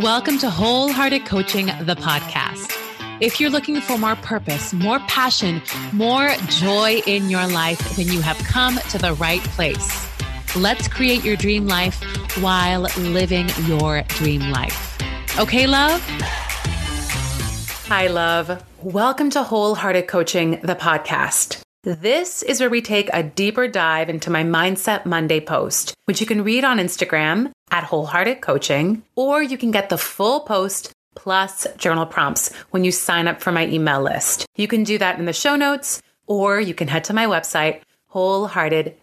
Welcome to Wholehearted Coaching, the podcast. If you're looking for more purpose, more passion, more joy in your life, then you have come to the right place. Let's create your dream life while living your dream life. Okay, love? Hi, love. Welcome to Wholehearted Coaching, the podcast. This is where we take a deeper dive into my Mindset Monday post, which you can read on Instagram at Wholehearted Coaching, or you can get the full post plus journal prompts when you sign up for my email list. You can do that in the show notes, or you can head to my website, wholehearted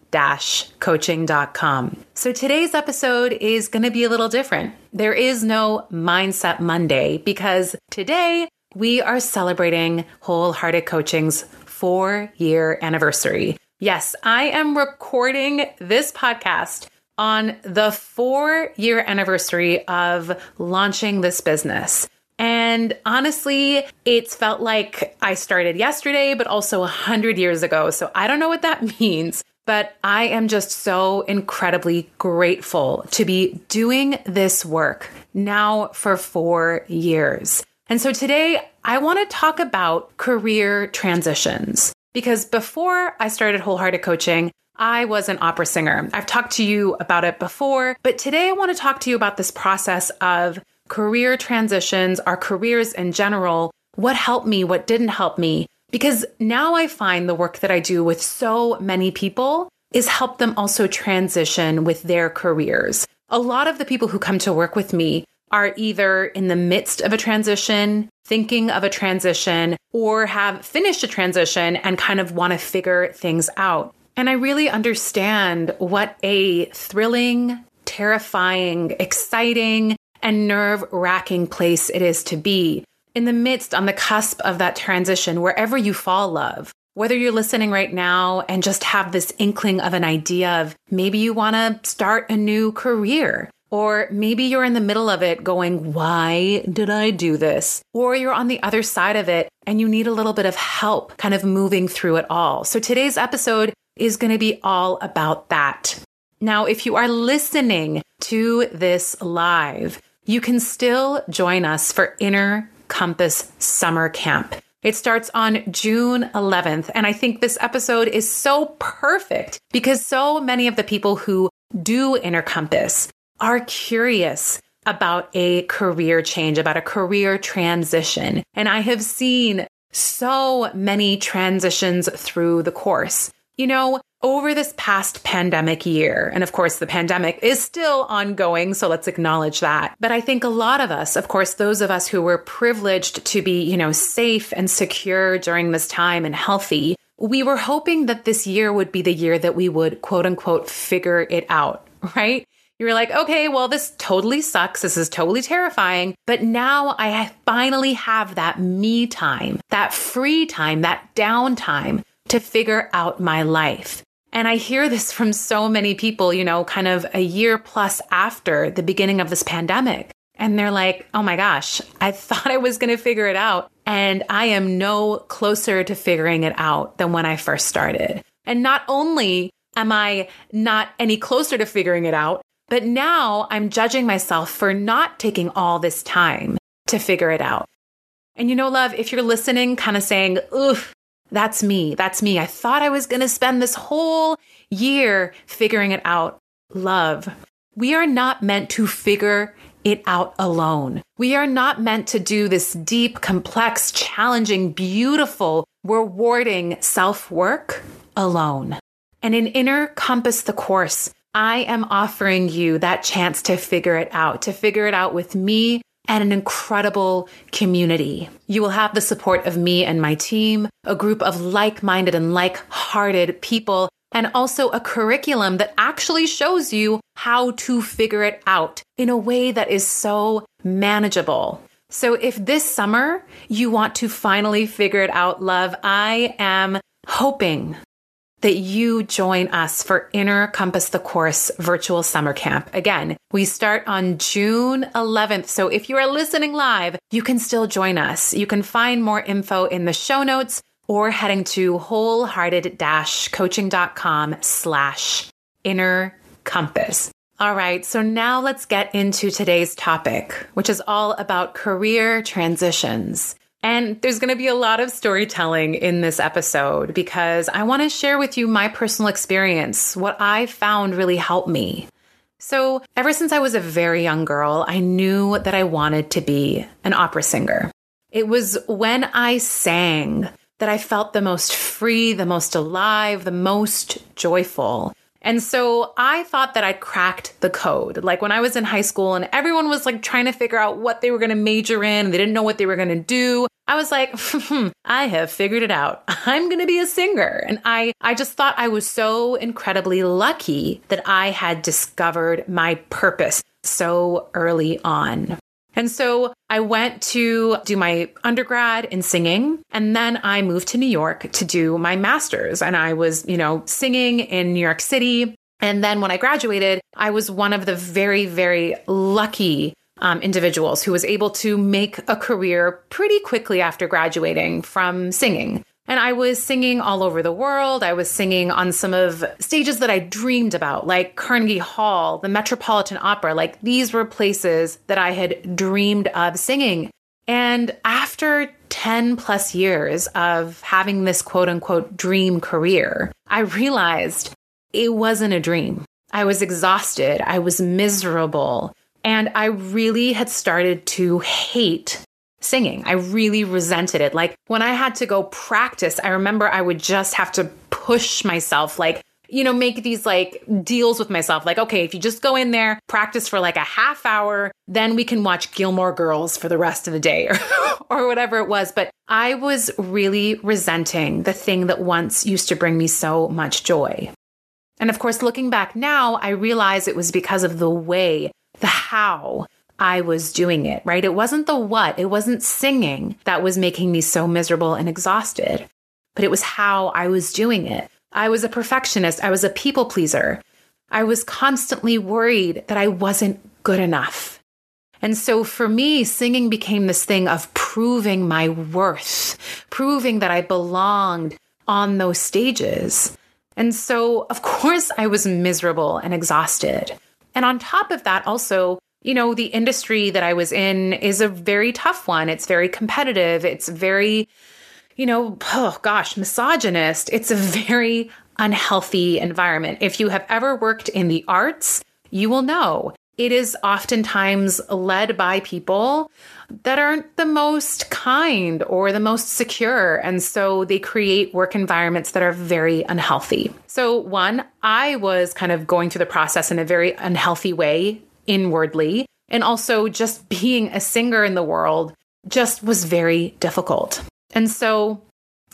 coaching.com. So today's episode is going to be a little different. There is no Mindset Monday because today we are celebrating Wholehearted Coaching's four year anniversary. Yes, I am recording this podcast on the four year anniversary of launching this business. And honestly, it's felt like I started yesterday, but also a hundred years ago. So I don't know what that means, but I am just so incredibly grateful to be doing this work now for four years. And so today I want to talk about career transitions because before I started wholehearted coaching, I was an opera singer. I've talked to you about it before, but today I want to talk to you about this process of career transitions, our careers in general, what helped me, what didn't help me. Because now I find the work that I do with so many people is help them also transition with their careers. A lot of the people who come to work with me are either in the midst of a transition, thinking of a transition, or have finished a transition and kind of want to figure things out. And I really understand what a thrilling, terrifying, exciting, and nerve wracking place it is to be in the midst, on the cusp of that transition, wherever you fall, love. Whether you're listening right now and just have this inkling of an idea of maybe you want to start a new career, or maybe you're in the middle of it going, why did I do this? Or you're on the other side of it and you need a little bit of help kind of moving through it all. So today's episode is going to be all about that. Now, if you are listening to this live, you can still join us for Inner Compass Summer Camp. It starts on June 11th. And I think this episode is so perfect because so many of the people who do Inner Compass are curious about a career change, about a career transition. And I have seen so many transitions through the course. You know, over this past pandemic year, and of course, the pandemic is still ongoing, so let's acknowledge that. But I think a lot of us, of course, those of us who were privileged to be, you know, safe and secure during this time and healthy, we were hoping that this year would be the year that we would quote unquote figure it out, right? You were like, okay, well, this totally sucks. This is totally terrifying. But now I finally have that me time, that free time, that downtime to figure out my life. And I hear this from so many people, you know, kind of a year plus after the beginning of this pandemic. And they're like, oh my gosh, I thought I was going to figure it out. And I am no closer to figuring it out than when I first started. And not only am I not any closer to figuring it out, but now I'm judging myself for not taking all this time to figure it out. And you know, love, if you're listening, kind of saying, oof, that's me. That's me. I thought I was going to spend this whole year figuring it out. Love. We are not meant to figure it out alone. We are not meant to do this deep, complex, challenging, beautiful, rewarding self work alone. And in Inner Compass the Course, I am offering you that chance to figure it out, to figure it out with me and an incredible community. You will have the support of me and my team, a group of like minded and like hearted people, and also a curriculum that actually shows you how to figure it out in a way that is so manageable. So, if this summer you want to finally figure it out, love, I am hoping that you join us for Inner Compass the Course virtual summer camp. Again, we start on June 11th. So if you are listening live, you can still join us. You can find more info in the show notes or heading to wholehearted coaching.com slash inner compass. All right, so now let's get into today's topic, which is all about career transitions. And there's going to be a lot of storytelling in this episode because I want to share with you my personal experience, what I found really helped me. So, ever since I was a very young girl, I knew that I wanted to be an opera singer. It was when I sang that I felt the most free, the most alive, the most joyful. And so I thought that I'd cracked the code. Like when I was in high school and everyone was like trying to figure out what they were going to major in, they didn't know what they were going to do. I was like, hmm, I have figured it out. I'm going to be a singer. And I I just thought I was so incredibly lucky that I had discovered my purpose so early on. And so I went to do my undergrad in singing and then I moved to New York to do my master's and I was, you know, singing in New York City. And then when I graduated, I was one of the very, very lucky um, individuals who was able to make a career pretty quickly after graduating from singing. And I was singing all over the world. I was singing on some of stages that I dreamed about, like Carnegie Hall, the Metropolitan Opera. Like these were places that I had dreamed of singing. And after 10 plus years of having this quote unquote dream career, I realized it wasn't a dream. I was exhausted. I was miserable. And I really had started to hate singing. I really resented it. Like when I had to go practice, I remember I would just have to push myself, like, you know, make these like deals with myself. Like, okay, if you just go in there, practice for like a half hour, then we can watch Gilmore Girls for the rest of the day or, or whatever it was. But I was really resenting the thing that once used to bring me so much joy. And of course, looking back now, I realize it was because of the way, the how, I was doing it, right? It wasn't the what, it wasn't singing that was making me so miserable and exhausted, but it was how I was doing it. I was a perfectionist, I was a people pleaser. I was constantly worried that I wasn't good enough. And so for me, singing became this thing of proving my worth, proving that I belonged on those stages. And so, of course, I was miserable and exhausted. And on top of that, also, you know, the industry that I was in is a very tough one. It's very competitive. It's very, you know, oh gosh, misogynist. It's a very unhealthy environment. If you have ever worked in the arts, you will know it is oftentimes led by people that aren't the most kind or the most secure. And so they create work environments that are very unhealthy. So, one, I was kind of going through the process in a very unhealthy way inwardly. And also, just being a singer in the world just was very difficult. And so,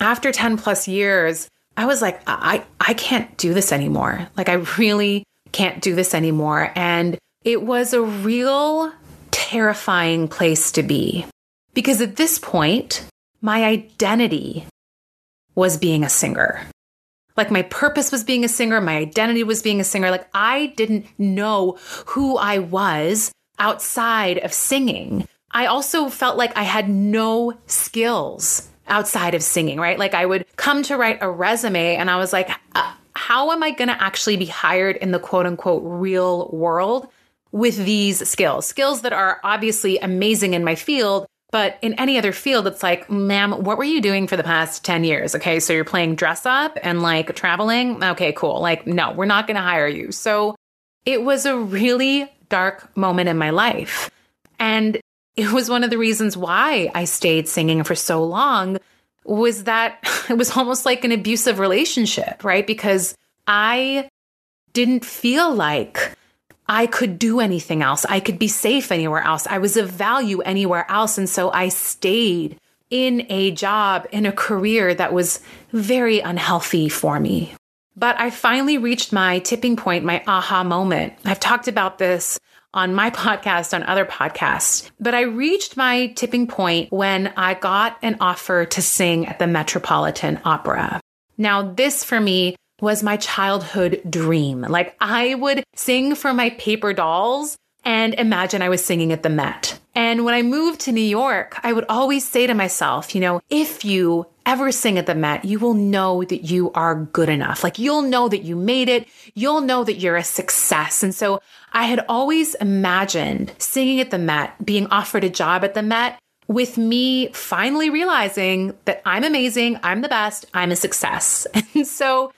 after 10 plus years, I was like, I, I can't do this anymore. Like, I really can't do this anymore. And it was a real terrifying place to be because at this point, my identity was being a singer. Like my purpose was being a singer, my identity was being a singer. Like I didn't know who I was outside of singing. I also felt like I had no skills outside of singing, right? Like I would come to write a resume and I was like, uh, how am I going to actually be hired in the quote unquote real world with these skills? Skills that are obviously amazing in my field, but in any other field, it's like, ma'am, what were you doing for the past 10 years? Okay, so you're playing dress up and like traveling. Okay, cool. Like, no, we're not going to hire you. So it was a really dark moment in my life. And it was one of the reasons why I stayed singing for so long was that it was almost like an abusive relationship, right? Because I didn't feel like I could do anything else. I could be safe anywhere else. I was of value anywhere else. And so I stayed in a job, in a career that was very unhealthy for me. But I finally reached my tipping point, my aha moment. I've talked about this on my podcast, on other podcasts, but I reached my tipping point when I got an offer to sing at the Metropolitan Opera. Now, this for me was my childhood dream. Like I would sing for my paper dolls and imagine I was singing at the Met. And when I moved to New York, I would always say to myself, you know, if you ever sing at the Met, you will know that you are good enough. Like you'll know that you made it. You'll know that you're a success. And so I had always imagined singing at the Met, being offered a job at the Met with me finally realizing that I'm amazing, I'm the best, I'm a success. And so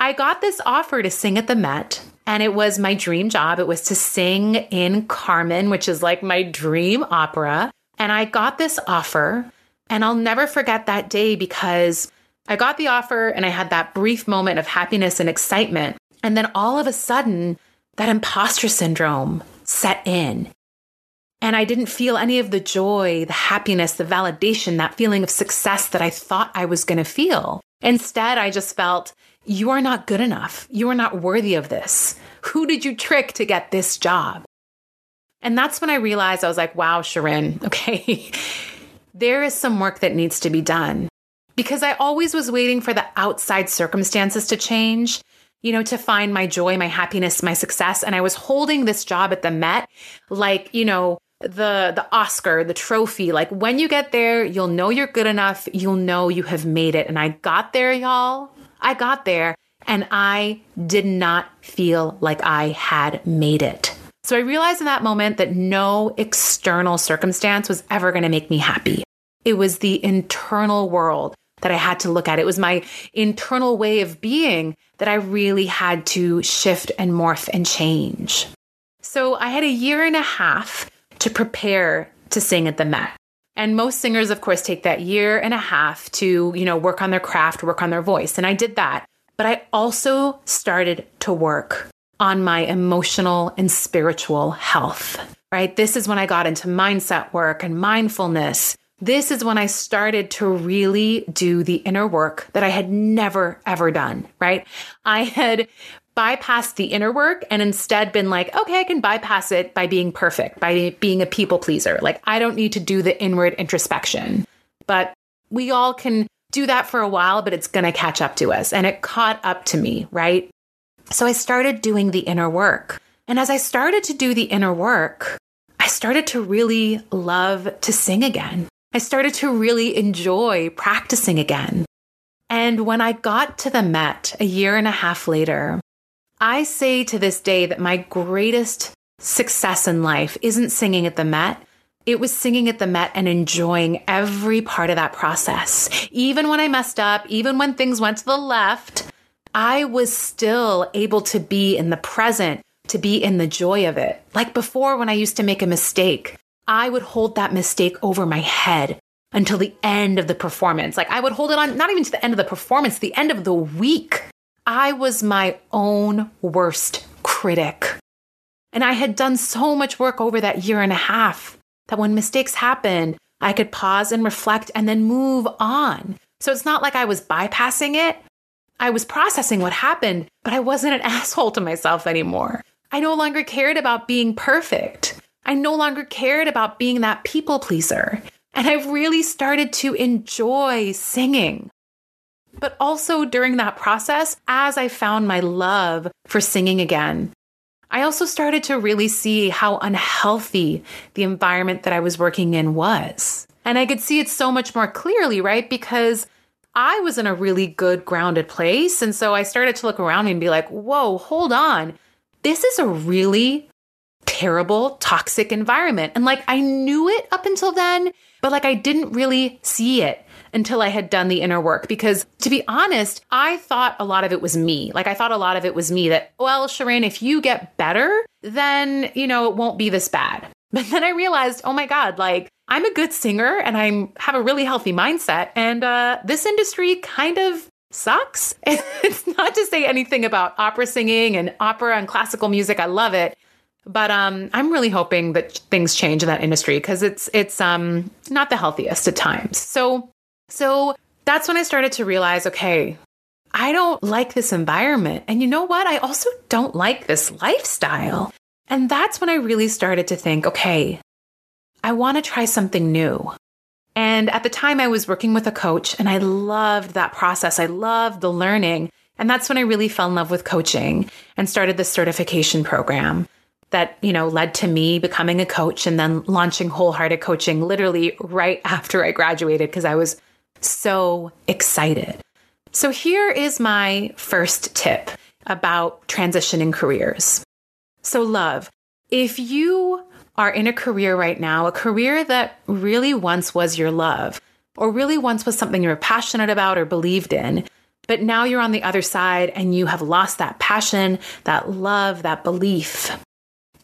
I got this offer to sing at the Met, and it was my dream job. It was to sing in Carmen, which is like my dream opera. And I got this offer, and I'll never forget that day because I got the offer and I had that brief moment of happiness and excitement. And then all of a sudden, that imposter syndrome set in. And I didn't feel any of the joy, the happiness, the validation, that feeling of success that I thought I was going to feel. Instead, I just felt, you are not good enough. You are not worthy of this. Who did you trick to get this job? And that's when I realized I was like, wow, Shirin, okay, there is some work that needs to be done. Because I always was waiting for the outside circumstances to change, you know, to find my joy, my happiness, my success. And I was holding this job at the Met like, you know, the the Oscar, the trophy. Like when you get there, you'll know you're good enough. You'll know you have made it. And I got there, y'all. I got there and I did not feel like I had made it. So I realized in that moment that no external circumstance was ever going to make me happy. It was the internal world that I had to look at. It was my internal way of being that I really had to shift and morph and change. So I had a year and a half to prepare to sing at the Met. And most singers, of course, take that year and a half to, you know, work on their craft, work on their voice. And I did that. But I also started to work on my emotional and spiritual health, right? This is when I got into mindset work and mindfulness. This is when I started to really do the inner work that I had never, ever done, right? I had bypassed the inner work and instead been like, okay, I can bypass it by being perfect, by being a people pleaser. Like, I don't need to do the inward introspection. But we all can do that for a while, but it's going to catch up to us. And it caught up to me, right? So I started doing the inner work. And as I started to do the inner work, I started to really love to sing again. I started to really enjoy practicing again. And when I got to the Met a year and a half later, I say to this day that my greatest success in life isn't singing at the Met. It was singing at the Met and enjoying every part of that process. Even when I messed up, even when things went to the left, I was still able to be in the present, to be in the joy of it. Like before, when I used to make a mistake, I would hold that mistake over my head until the end of the performance. Like I would hold it on, not even to the end of the performance, the end of the week. I was my own worst critic. And I had done so much work over that year and a half that when mistakes happened, I could pause and reflect and then move on. So it's not like I was bypassing it. I was processing what happened, but I wasn't an asshole to myself anymore. I no longer cared about being perfect. I no longer cared about being that people pleaser. And I really started to enjoy singing. But also during that process, as I found my love for singing again, I also started to really see how unhealthy the environment that I was working in was. And I could see it so much more clearly, right? Because I was in a really good, grounded place. And so I started to look around me and be like, whoa, hold on. This is a really terrible, toxic environment. And like I knew it up until then, but like I didn't really see it until I had done the inner work. Because to be honest, I thought a lot of it was me. Like I thought a lot of it was me that, well, Shirin, if you get better, then, you know, it won't be this bad. But then I realized, oh my God, like I'm a good singer and I have a really healthy mindset. And uh, this industry kind of sucks. it's not to say anything about opera singing and opera and classical music. I love it. But um, I'm really hoping that things change in that industry because it's it's um, not the healthiest at times. So so that's when I started to realize okay, I don't like this environment. And you know what? I also don't like this lifestyle. And that's when I really started to think okay, I want to try something new. And at the time, I was working with a coach and I loved that process. I loved the learning. And that's when I really fell in love with coaching and started this certification program that, you know, led to me becoming a coach and then launching wholehearted coaching literally right after I graduated because I was so excited. So, here is my first tip about transitioning careers. So, love, if you are in a career right now, a career that really once was your love, or really once was something you were passionate about or believed in, but now you're on the other side and you have lost that passion, that love, that belief.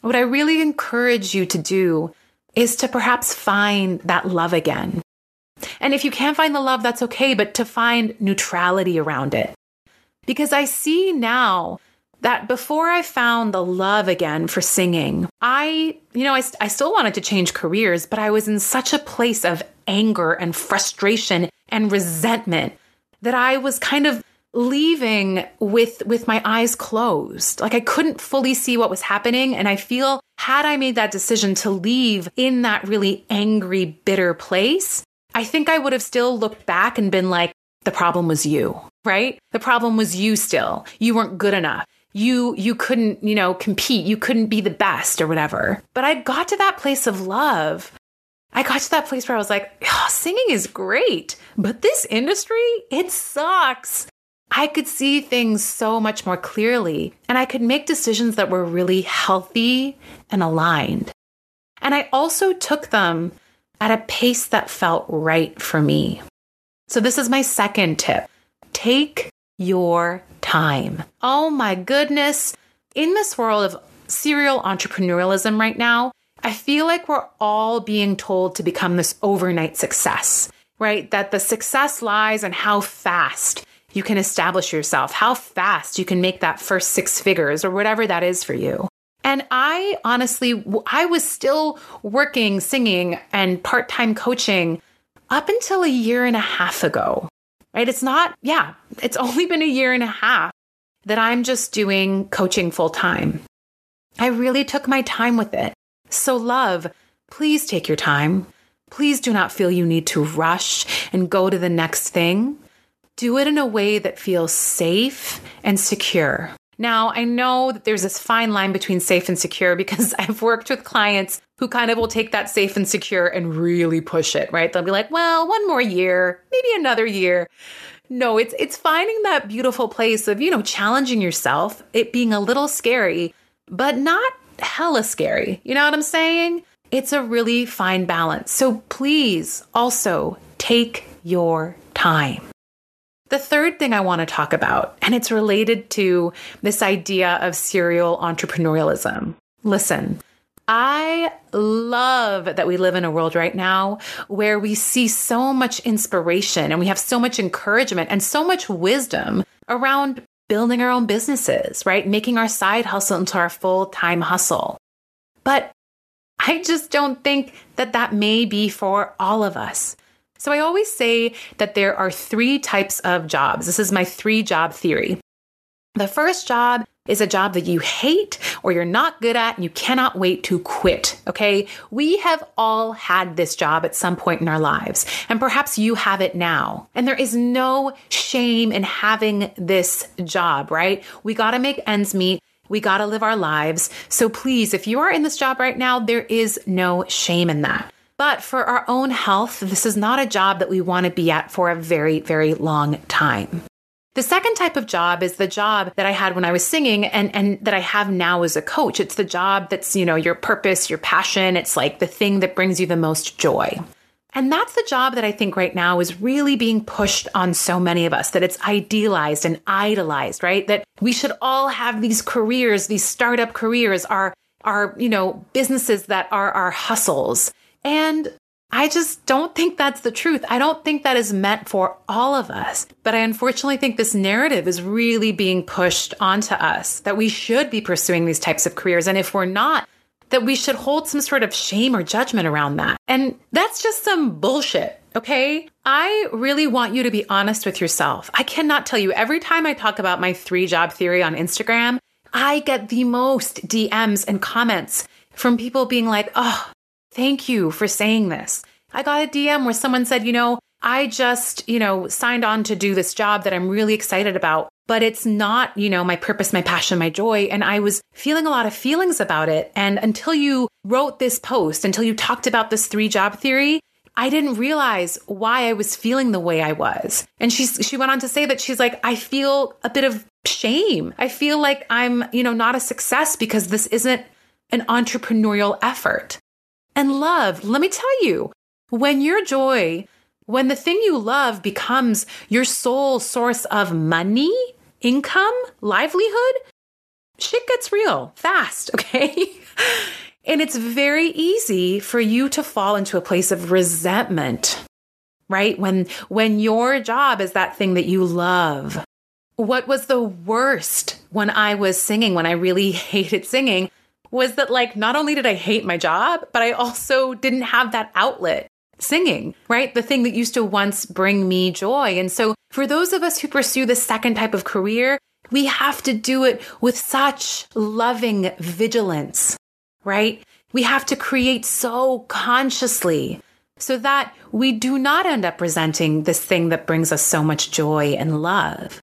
What I really encourage you to do is to perhaps find that love again. And if you can't find the love, that's okay, but to find neutrality around it. Because I see now that before I found the love again for singing, I, you know, I, I still wanted to change careers, but I was in such a place of anger and frustration and resentment that I was kind of leaving with with my eyes closed like i couldn't fully see what was happening and i feel had i made that decision to leave in that really angry bitter place i think i would have still looked back and been like the problem was you right? The problem was you still. You weren't good enough. You you couldn't you know compete. You couldn't be the best or whatever. But i got to that place of love. I got to that place where i was like oh, singing is great but this industry it sucks. I could see things so much more clearly and I could make decisions that were really healthy and aligned. And I also took them at a pace that felt right for me. So, this is my second tip take your time. Oh my goodness. In this world of serial entrepreneurialism right now, I feel like we're all being told to become this overnight success, right? That the success lies in how fast you can establish yourself, how fast you can make that first six figures or whatever that is for you. And I honestly, I was still working, singing, and part time coaching up until a year and a half ago, right? It's not, yeah, it's only been a year and a half that I'm just doing coaching full time. I really took my time with it. So, love, please take your time. Please do not feel you need to rush and go to the next thing do it in a way that feels safe and secure. Now, I know that there's this fine line between safe and secure because I've worked with clients who kind of will take that safe and secure and really push it, right? They'll be like, "Well, one more year, maybe another year." No, it's it's finding that beautiful place of, you know, challenging yourself, it being a little scary, but not hella scary. You know what I'm saying? It's a really fine balance. So please also take your time. The third thing I want to talk about, and it's related to this idea of serial entrepreneurialism. Listen, I love that we live in a world right now where we see so much inspiration and we have so much encouragement and so much wisdom around building our own businesses, right? Making our side hustle into our full time hustle. But I just don't think that that may be for all of us. So I always say that there are three types of jobs. This is my three job theory. The first job is a job that you hate or you're not good at and you cannot wait to quit. Okay. We have all had this job at some point in our lives, and perhaps you have it now. And there is no shame in having this job, right? We got to make ends meet. We got to live our lives. So please, if you are in this job right now, there is no shame in that. But for our own health, this is not a job that we want to be at for a very, very long time. The second type of job is the job that I had when I was singing and, and that I have now as a coach. It's the job that's, you know, your purpose, your passion. It's like the thing that brings you the most joy. And that's the job that I think right now is really being pushed on so many of us, that it's idealized and idolized, right? That we should all have these careers, these startup careers, our, our, you know, businesses that are our hustles. And I just don't think that's the truth. I don't think that is meant for all of us. But I unfortunately think this narrative is really being pushed onto us that we should be pursuing these types of careers. And if we're not, that we should hold some sort of shame or judgment around that. And that's just some bullshit. Okay. I really want you to be honest with yourself. I cannot tell you every time I talk about my three job theory on Instagram, I get the most DMs and comments from people being like, oh, Thank you for saying this. I got a DM where someone said, you know, I just, you know, signed on to do this job that I'm really excited about, but it's not, you know, my purpose, my passion, my joy. And I was feeling a lot of feelings about it. And until you wrote this post, until you talked about this three job theory, I didn't realize why I was feeling the way I was. And she's, she went on to say that she's like, I feel a bit of shame. I feel like I'm, you know, not a success because this isn't an entrepreneurial effort. And love, let me tell you, when your joy, when the thing you love becomes your sole source of money, income, livelihood, shit gets real fast, okay? and it's very easy for you to fall into a place of resentment, right? When when your job is that thing that you love. What was the worst when I was singing, when I really hated singing, was that like not only did I hate my job, but I also didn't have that outlet singing, right? The thing that used to once bring me joy. And so for those of us who pursue the second type of career, we have to do it with such loving vigilance, right? We have to create so consciously so that we do not end up resenting this thing that brings us so much joy and love.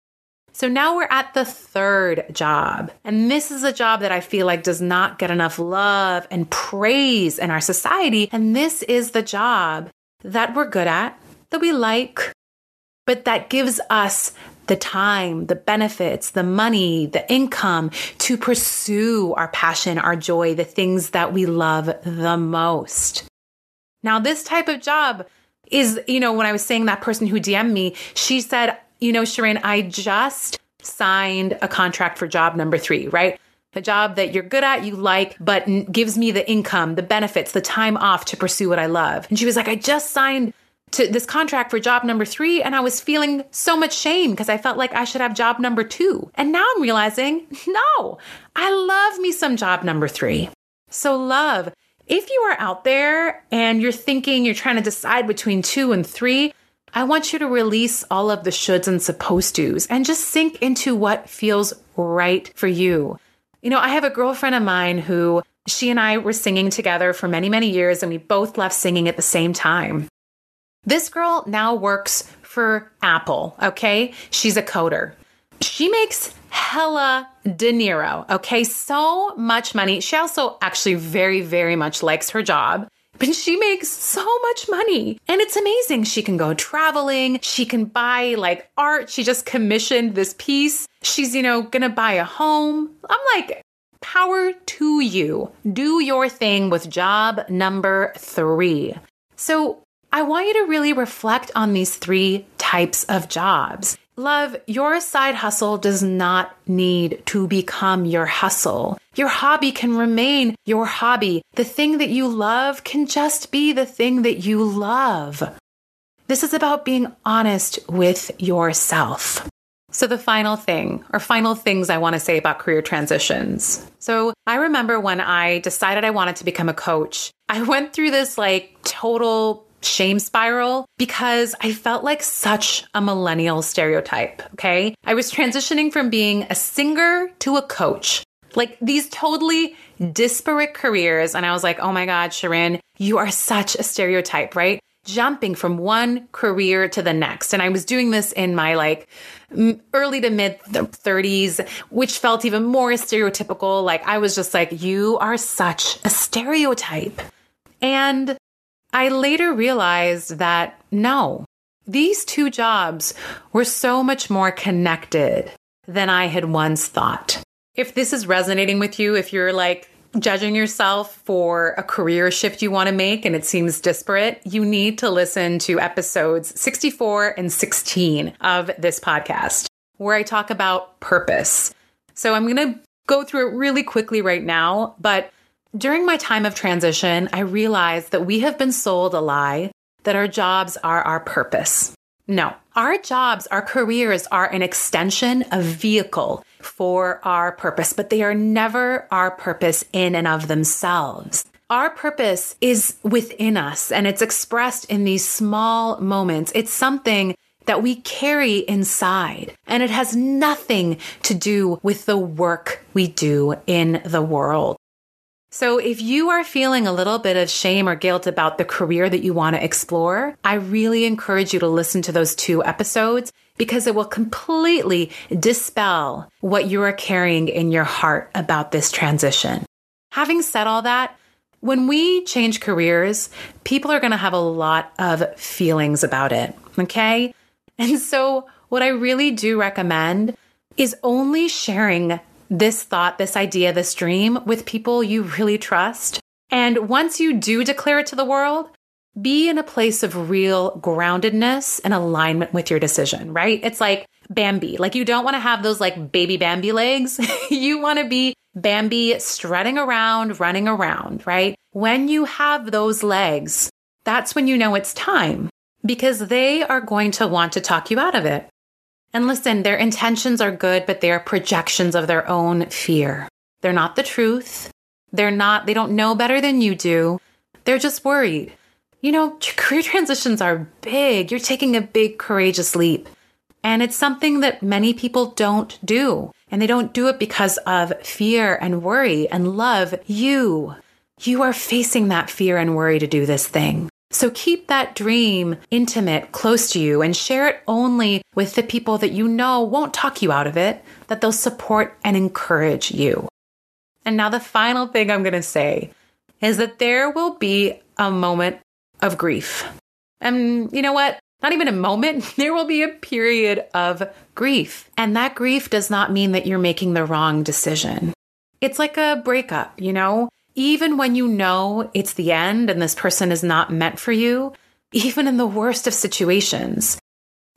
So now we're at the third job. And this is a job that I feel like does not get enough love and praise in our society. And this is the job that we're good at, that we like, but that gives us the time, the benefits, the money, the income to pursue our passion, our joy, the things that we love the most. Now, this type of job is, you know, when I was saying that person who DM'd me, she said, you know, Shirin, I just signed a contract for job number three, right? A job that you're good at, you like, but gives me the income, the benefits, the time off to pursue what I love. And she was like, I just signed to this contract for job number three, and I was feeling so much shame because I felt like I should have job number two. And now I'm realizing, no, I love me some job number three. So, love, if you are out there and you're thinking you're trying to decide between two and three, I want you to release all of the shoulds and supposed to's and just sink into what feels right for you. You know, I have a girlfriend of mine who she and I were singing together for many, many years, and we both left singing at the same time. This girl now works for Apple, okay? She's a coder. She makes hella dinero, okay? So much money. She also actually very, very much likes her job. But she makes so much money and it's amazing. She can go traveling. She can buy like art. She just commissioned this piece. She's, you know, gonna buy a home. I'm like, power to you. Do your thing with job number three. So I want you to really reflect on these three types of jobs. Love, your side hustle does not need to become your hustle. Your hobby can remain your hobby. The thing that you love can just be the thing that you love. This is about being honest with yourself. So, the final thing, or final things I want to say about career transitions. So, I remember when I decided I wanted to become a coach, I went through this like total shame spiral because I felt like such a millennial stereotype. Okay. I was transitioning from being a singer to a coach, like these totally disparate careers. And I was like, oh my God, Shirin, you are such a stereotype, right? Jumping from one career to the next. And I was doing this in my like early to mid 30s, which felt even more stereotypical. Like I was just like, you are such a stereotype. And I later realized that no, these two jobs were so much more connected than I had once thought. If this is resonating with you, if you're like judging yourself for a career shift you want to make and it seems disparate, you need to listen to episodes 64 and 16 of this podcast, where I talk about purpose. So I'm going to go through it really quickly right now, but during my time of transition, I realized that we have been sold a lie that our jobs are our purpose. No, our jobs, our careers are an extension, a vehicle for our purpose, but they are never our purpose in and of themselves. Our purpose is within us and it's expressed in these small moments. It's something that we carry inside and it has nothing to do with the work we do in the world. So, if you are feeling a little bit of shame or guilt about the career that you want to explore, I really encourage you to listen to those two episodes because it will completely dispel what you are carrying in your heart about this transition. Having said all that, when we change careers, people are going to have a lot of feelings about it. Okay. And so, what I really do recommend is only sharing this thought, this idea, this dream with people you really trust. And once you do declare it to the world, be in a place of real groundedness and alignment with your decision, right? It's like Bambi. Like you don't want to have those like baby Bambi legs. you want to be Bambi strutting around, running around, right? When you have those legs, that's when you know it's time because they are going to want to talk you out of it. And listen, their intentions are good, but they are projections of their own fear. They're not the truth. They're not, they don't know better than you do. They're just worried. You know, career transitions are big. You're taking a big, courageous leap. And it's something that many people don't do. And they don't do it because of fear and worry and love you. You are facing that fear and worry to do this thing. So keep that dream intimate, close to you, and share it only with the people that you know won't talk you out of it, that they'll support and encourage you. And now, the final thing I'm going to say is that there will be a moment of grief. And you know what? Not even a moment, there will be a period of grief. And that grief does not mean that you're making the wrong decision. It's like a breakup, you know? Even when you know it's the end and this person is not meant for you, even in the worst of situations,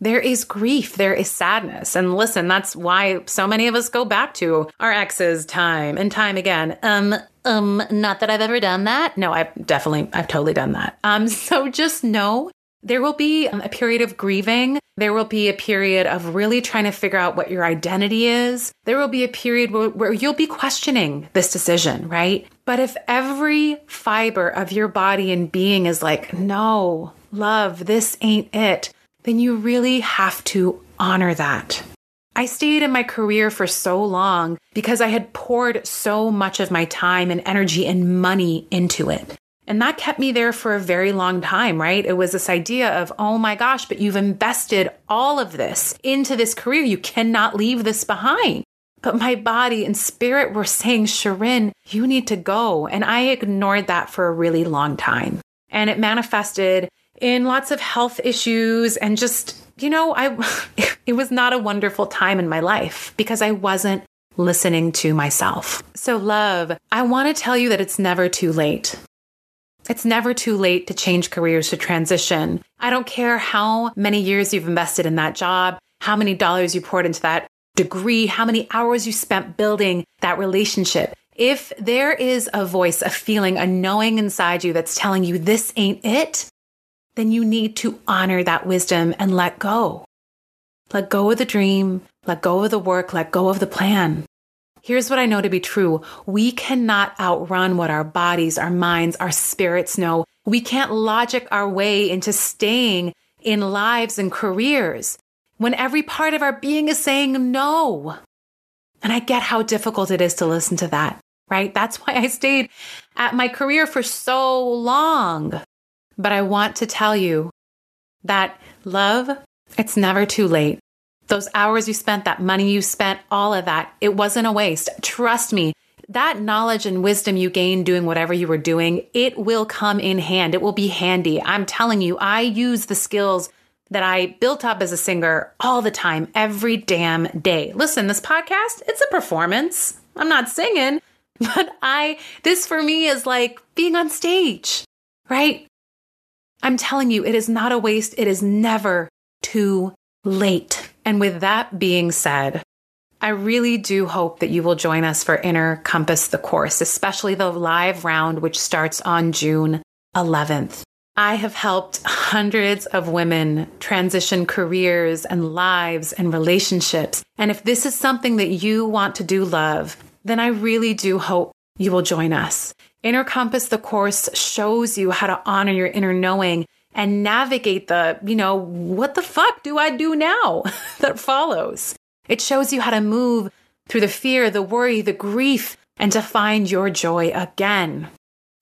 there is grief, there is sadness. And listen, that's why so many of us go back to our exes time and time again. Um, um, not that I've ever done that. No, I've definitely, I've totally done that. Um, so just know there will be a period of grieving. There will be a period of really trying to figure out what your identity is. There will be a period where, where, you'll be questioning this decision, right? But if every fiber of your body and being is like, no, love, this ain't it, then you really have to honor that. I stayed in my career for so long because I had poured so much of my time and energy and money into it. And that kept me there for a very long time, right? It was this idea of, oh my gosh, but you've invested all of this into this career. You cannot leave this behind. But my body and spirit were saying, Shirin, you need to go. And I ignored that for a really long time. And it manifested in lots of health issues and just, you know, I, it was not a wonderful time in my life because I wasn't listening to myself. So, love, I want to tell you that it's never too late. It's never too late to change careers, to transition. I don't care how many years you've invested in that job, how many dollars you poured into that degree, how many hours you spent building that relationship. If there is a voice, a feeling, a knowing inside you that's telling you this ain't it, then you need to honor that wisdom and let go. Let go of the dream, let go of the work, let go of the plan. Here's what I know to be true. We cannot outrun what our bodies, our minds, our spirits know. We can't logic our way into staying in lives and careers when every part of our being is saying no. And I get how difficult it is to listen to that, right? That's why I stayed at my career for so long. But I want to tell you that love, it's never too late those hours you spent, that money you spent, all of that, it wasn't a waste. Trust me, that knowledge and wisdom you gained doing whatever you were doing, it will come in hand. It will be handy. I'm telling you, I use the skills that I built up as a singer all the time, every damn day. Listen, this podcast, it's a performance. I'm not singing, but I, this for me is like being on stage, right? I'm telling you, it is not a waste. It is never too late. And with that being said, I really do hope that you will join us for Inner Compass the course, especially the live round, which starts on June 11th. I have helped hundreds of women transition careers and lives and relationships. And if this is something that you want to do, love, then I really do hope you will join us. Inner Compass, the course, shows you how to honor your inner knowing and navigate the, you know, what the fuck do I do now that follows. It shows you how to move through the fear, the worry, the grief, and to find your joy again.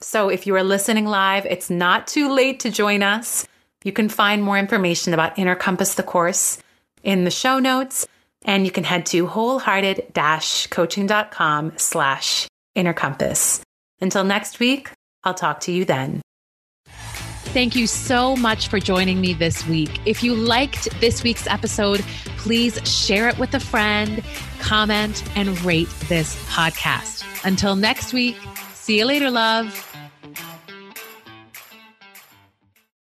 So if you are listening live, it's not too late to join us. You can find more information about Inner Compass the course in the show notes, and you can head to wholehearted-coaching.com slash inner compass. Until next week, I'll talk to you then. Thank you so much for joining me this week. If you liked this week's episode, please share it with a friend, comment, and rate this podcast. Until next week, see you later, love.